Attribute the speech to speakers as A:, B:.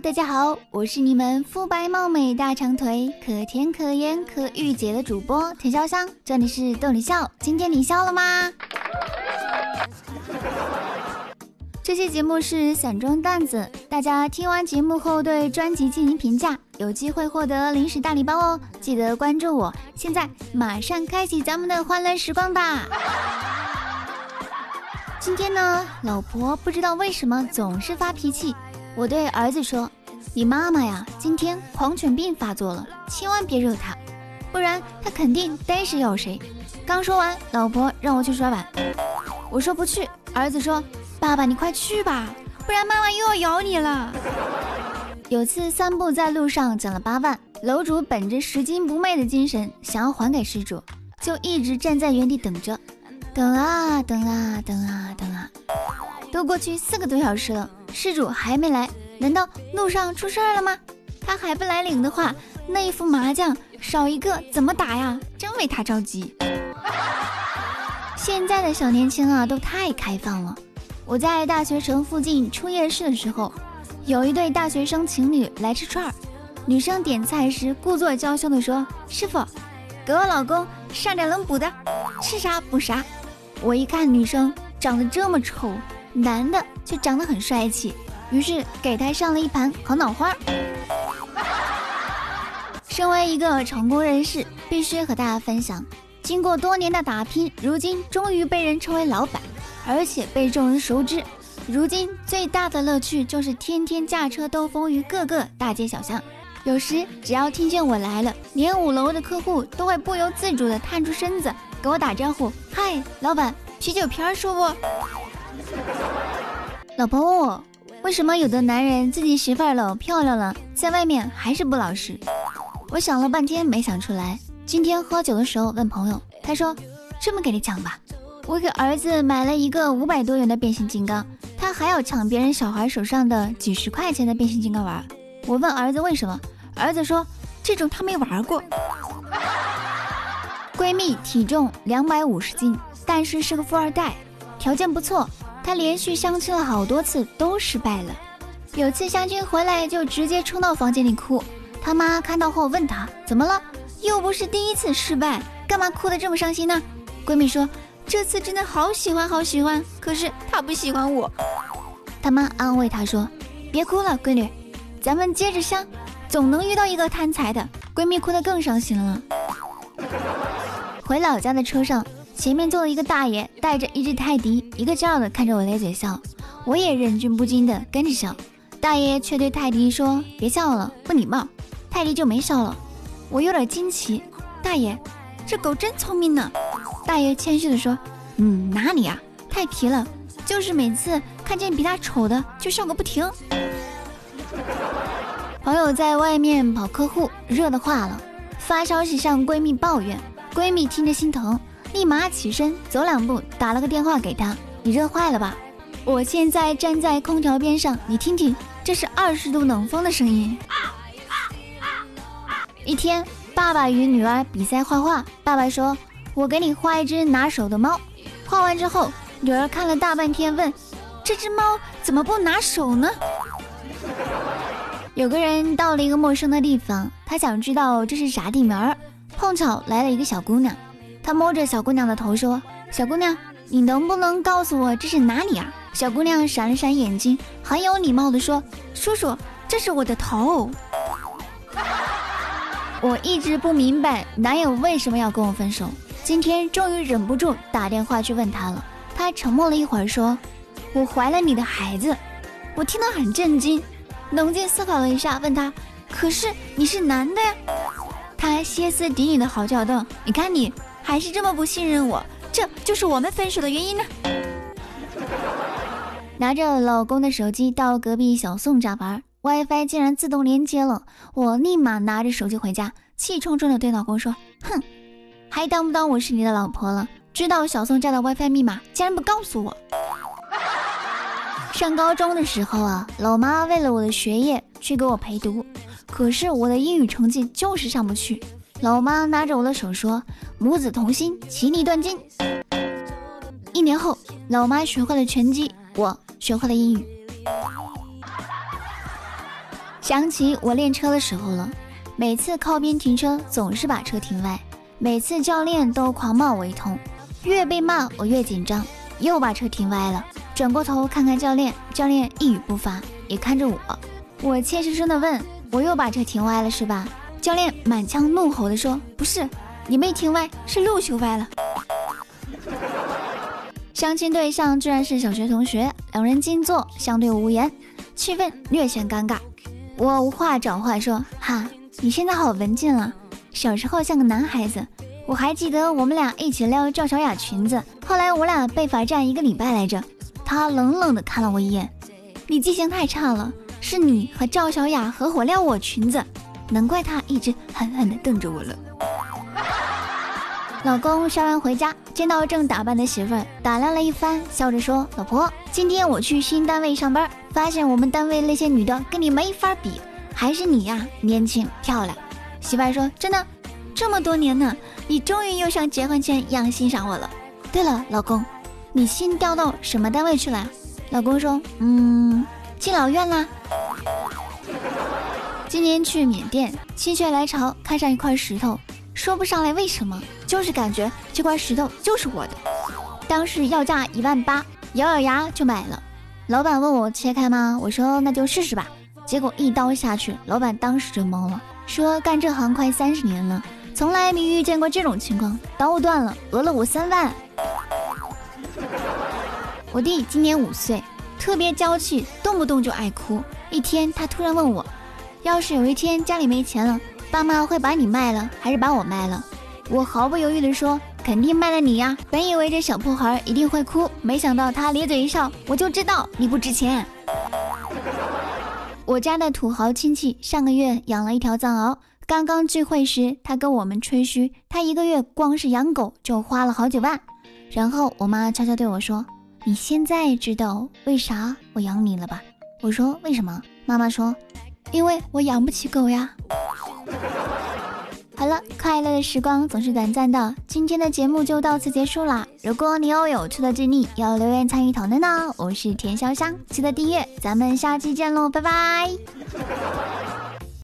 A: 大家好，我是你们肤白貌美、大长腿、可甜可盐可御姐的主播田潇湘，这里是逗你笑，今天你笑了吗？这期节目是散装段子，大家听完节目后对专辑进行评价，有机会获得零食大礼包哦！记得关注我，现在马上开启咱们的欢乐时光吧！今天呢，老婆不知道为什么总是发脾气。我对儿子说：“你妈妈呀，今天狂犬病发作了，千万别惹她，不然她肯定逮谁咬谁。”刚说完，老婆让我去刷碗，我说不去。儿子说：“爸爸，你快去吧，不然妈妈又要咬你了。”有次散步在路上捡了八万，楼主本着拾金不昧的精神，想要还给失主，就一直站在原地等着。等啊等啊等啊等啊，都过去四个多小时了，失主还没来，难道路上出事儿了吗？他还不来领的话，那一副麻将少一个怎么打呀？真为他着急。现在的小年轻啊，都太开放了。我在大学城附近出夜市的时候，有一对大学生情侣来吃串儿，女生点菜时故作娇羞地说：“师傅，给我老公上点能补的，吃啥补啥。”我一看女生长得这么丑，男的却长得很帅气，于是给他上了一盘烤脑花。身为一个成功人士，必须和大家分享，经过多年的打拼，如今终于被人称为老板，而且被众人熟知。如今最大的乐趣就是天天驾车兜风于各个大街小巷。有时只要听见我来了，连五楼的客户都会不由自主地探出身子。给我打招呼，嗨，老板，啤酒瓶说不？老婆问我，为什么有的男人自己媳妇儿老漂亮了，在外面还是不老实？我想了半天没想出来。今天喝酒的时候问朋友，他说这么给你讲吧，我给儿子买了一个五百多元的变形金刚，他还要抢别人小孩手上的几十块钱的变形金刚玩。我问儿子为什么，儿子说这种他没玩过。闺蜜体重两百五十斤，但是是个富二代，条件不错。她连续相亲了好多次都失败了。有次相亲回来就直接冲到房间里哭，他妈看到后问她怎么了？又不是第一次失败，干嘛哭得这么伤心呢？闺蜜说这次真的好喜欢好喜欢，可是他不喜欢我。他妈安慰她说别哭了，闺女，咱们接着相，总能遇到一个贪财的。闺蜜哭得更伤心了。回老家的车上，前面坐了一个大爷，带着一只泰迪，一个劲儿的看着我咧嘴笑，我也忍俊不禁的跟着笑。大爷却对泰迪说：“别笑了，不礼貌。”泰迪就没笑了。我有点惊奇，大爷，这狗真聪明呢。大爷谦虚的说：“嗯，哪里啊，太皮了，就是每次看见比他丑的就笑个不停。”朋友在外面跑客户，热的化了，发消息向闺蜜抱怨。闺蜜听着心疼，立马起身走两步，打了个电话给他：“你热坏了吧？我现在站在空调边上，你听听，这是二十度冷风的声音。”一天，爸爸与女儿比赛画画，爸爸说：“我给你画一只拿手的猫。”画完之后，女儿看了大半天，问：“这只猫怎么不拿手呢？”有个人到了一个陌生的地方，他想知道这是啥地名儿。碰巧来了一个小姑娘，他摸着小姑娘的头说：“小姑娘，你能不能告诉我这是哪里啊？”小姑娘闪了闪眼睛，很有礼貌地说：“叔叔，这是我的头。”我一直不明白男友为什么要跟我分手，今天终于忍不住打电话去问他了。他沉默了一会儿说：“我怀了你的孩子。”我听得很震惊，冷静思考了一下，问他：“可是你是男的呀？”他还歇斯底里的嚎叫道：“你看你还是这么不信任我，这就是我们分手的原因呢。”拿着老公的手机到隔壁小宋家玩，WiFi 竟然自动连接了，我立马拿着手机回家，气冲冲的对老公说：“哼，还当不当我是你的老婆了？知道小宋家的 WiFi 密码，竟然不告诉我。”上高中的时候啊，老妈为了我的学业去给我陪读。可是我的英语成绩就是上不去，老妈拉着我的手说：“母子同心，其利断金。”一年后，老妈学会了拳击，我学会了英语。想起我练车的时候了，每次靠边停车总是把车停歪，每次教练都狂骂我一通，越被骂我越紧张，又把车停歪了。转过头看看教练，教练一语不发，也看着我。我怯生生的问：“我又把车停歪了是吧？”教练满腔怒吼的说：“不是，你没停歪，是路修歪了。”相亲对象居然是小学同学，两人静坐，相对无言，气氛略显尴尬。我无话找话说：“哈，你现在好文静了，小时候像个男孩子。我还记得我们俩一起撩赵小雅裙子，后来我俩被罚站一个礼拜来着。”他冷冷地看了我一眼：“你记性太差了，是你和赵小雅合伙撩我裙子，难怪他一直狠狠地瞪着我了。”老公下班回家，见到正打扮的媳妇儿，打量了一番，笑着说：“老婆，今天我去新单位上班，发现我们单位那些女的跟你没法比，还是你呀年轻漂亮。”媳妇儿说：“真的，这么多年呢，你终于又像结婚前一样欣赏我了。对了，老公，你新调到什么单位去了？”老公说：“嗯，敬老院啦。今年去缅甸，心血来潮看上一块石头。”说不上来为什么，就是感觉这块石头就是我的。当时要价一万八，咬咬牙就买了。老板问我切开吗？我说那就试试吧。结果一刀下去，老板当时就懵了，说干这行快三十年了，从来没遇见过这种情况，刀断了，讹了我三万。我弟今年五岁，特别娇气，动不动就爱哭。一天，他突然问我，要是有一天家里没钱了。爸妈会把你卖了，还是把我卖了？我毫不犹豫地说：“肯定卖了你呀！”本以为这小破孩一定会哭，没想到他咧嘴一笑，我就知道你不值钱。我家的土豪亲戚上个月养了一条藏獒，刚刚聚会时，他跟我们吹嘘，他一个月光是养狗就花了好几万。然后我妈悄悄对我说：“你现在知道为啥我养你了吧？”我说：“为什么？”妈妈说：“因为我养不起狗呀。”好了，快乐的时光总是短暂的，今天的节目就到此结束啦。如果你有有趣的经历要留言参与讨论呢，我是田潇湘，记得订阅，咱们下期见喽，拜拜。